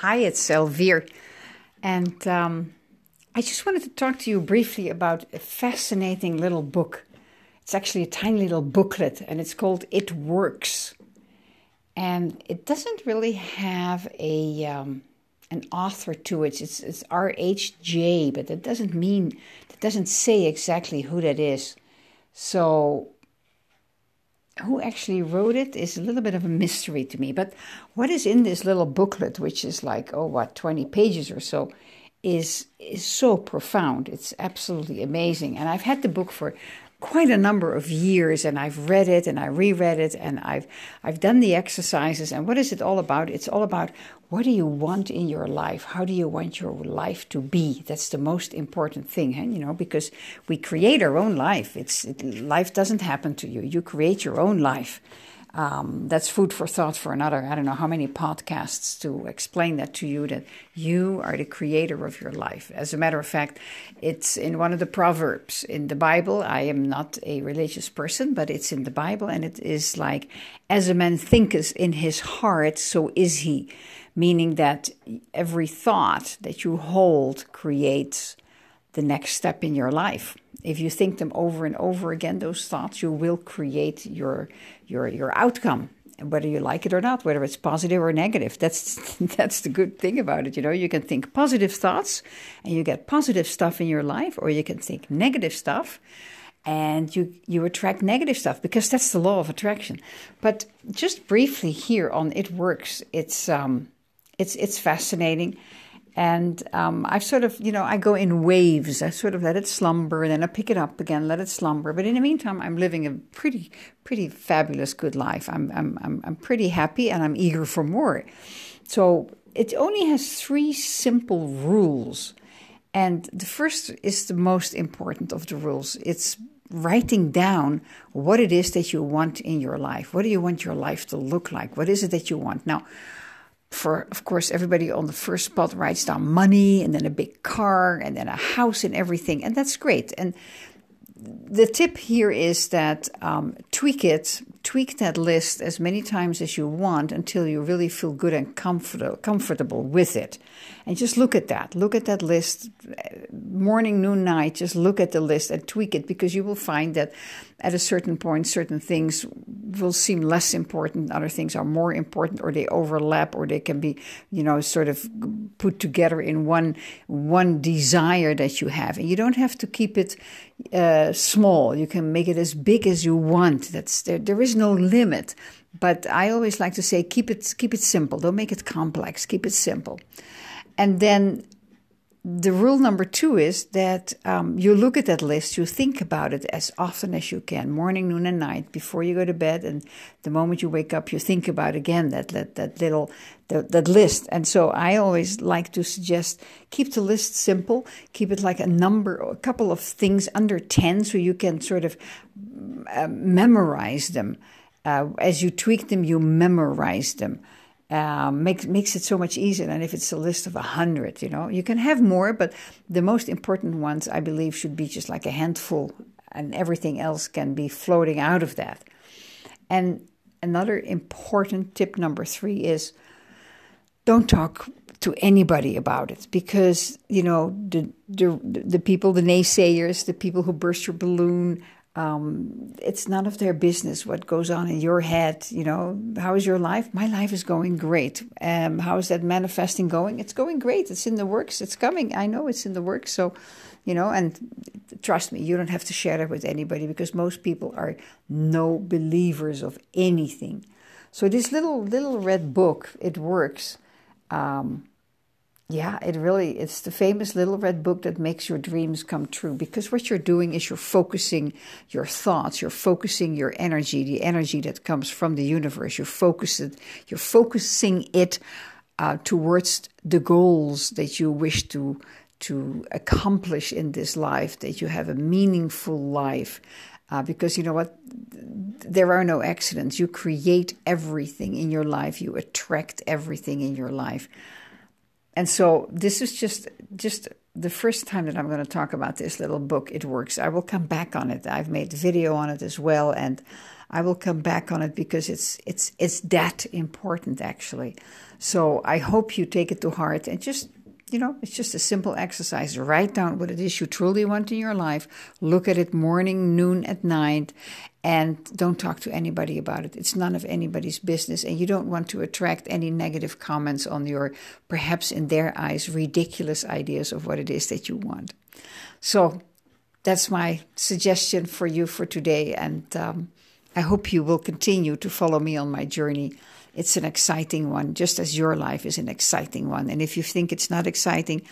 Hi, it's Elvire. And um, I just wanted to talk to you briefly about a fascinating little book. It's actually a tiny little booklet, and it's called It Works. And it doesn't really have a um, an author to it. It's, it's R.H.J., but that doesn't mean, that doesn't say exactly who that is. So who actually wrote it is a little bit of a mystery to me. But what is in this little booklet, which is like, oh, what, 20 pages or so, is, is so profound. It's absolutely amazing. And I've had the book for quite a number of years and I've read it and I reread it and I've I've done the exercises and what is it all about? It's all about what do you want in your life? How do you want your life to be? That's the most important thing, you know, because we create our own life. It's it, life doesn't happen to you. You create your own life um, that's food for thought for another, I don't know how many podcasts to explain that to you that you are the creator of your life. As a matter of fact, it's in one of the Proverbs in the Bible. I am not a religious person, but it's in the Bible, and it is like, as a man thinketh in his heart, so is he. Meaning that every thought that you hold creates the next step in your life. If you think them over and over again, those thoughts, you will create your your your outcome, whether you like it or not, whether it's positive or negative. That's that's the good thing about it. You know, you can think positive thoughts, and you get positive stuff in your life, or you can think negative stuff, and you you attract negative stuff because that's the law of attraction. But just briefly here on it works. It's um, it's it's fascinating and um, I've sort of, you know, I go in waves. I sort of let it slumber, and then I pick it up again, let it slumber. But in the meantime, I'm living a pretty, pretty fabulous, good life. I'm, I'm, I'm, I'm pretty happy, and I'm eager for more. So it only has three simple rules, and the first is the most important of the rules. It's writing down what it is that you want in your life. What do you want your life to look like? What is it that you want now? For of course everybody on the first spot writes down money and then a big car and then a house and everything. And that's great. And the tip here is that um, tweak it, tweak that list as many times as you want until you really feel good and comfortable comfortable with it. And just look at that. Look at that list, uh, morning, noon, night. Just look at the list and tweak it because you will find that at a certain point, certain things will seem less important. Other things are more important, or they overlap, or they can be, you know, sort of put together in one one desire that you have. And you don't have to keep it uh, small. You can make it as big as you want. That's there. There is no limit. But I always like to say, keep it keep it simple. Don't make it complex. Keep it simple. And then the rule number two is that um, you look at that list, you think about it as often as you can, morning, noon, and night, before you go to bed, and the moment you wake up, you think about again that that, that little that, that list. And so I always like to suggest keep the list simple, keep it like a number, a couple of things under ten, so you can sort of uh, memorize them. Uh, as you tweak them, you memorize them um, makes makes it so much easier than if it's a list of a hundred. You know, you can have more, but the most important ones, I believe, should be just like a handful, and everything else can be floating out of that. And another important tip number three is don't talk to anybody about it because you know the the the people, the naysayers, the people who burst your balloon um, it's none of their business what goes on in your head. You know, how is your life? My life is going great. Um, how is that manifesting going? It's going great. It's in the works. It's coming. I know it's in the works. So, you know, and trust me, you don't have to share that with anybody because most people are no believers of anything. So this little little red book, it works. Um, yeah, it really it's the famous little red book that makes your dreams come true because what you're doing is you're focusing your thoughts, you're focusing your energy, the energy that comes from the universe. You're focusing you're focusing it uh, towards the goals that you wish to to accomplish in this life, that you have a meaningful life. Uh, because you know what? There are no accidents. You create everything in your life, you attract everything in your life and so this is just just the first time that I'm going to talk about this little book. It works. I will come back on it. I've made video on it as well, and I will come back on it because it's it's it's that important actually. So I hope you take it to heart and just you know, it's just a simple exercise. Write down what it is you truly want in your life. Look at it morning, noon, at night, and don't talk to anybody about it. It's none of anybody's business, and you don't want to attract any negative comments on your, perhaps in their eyes, ridiculous ideas of what it is that you want. So that's my suggestion for you for today, and um, I hope you will continue to follow me on my journey it's an exciting one, just as your life is an exciting one. And if you think it's not exciting,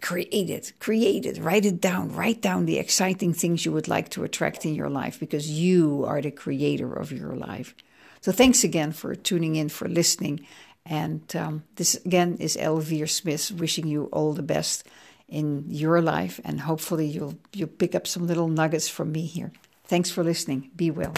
create it, create it, write it down, write down the exciting things you would like to attract in your life because you are the creator of your life. So thanks again for tuning in, for listening. And um, this again is Elvire Smith wishing you all the best in your life, and hopefully you'll you'll pick up some little nuggets from me here. Thanks for listening. Be well.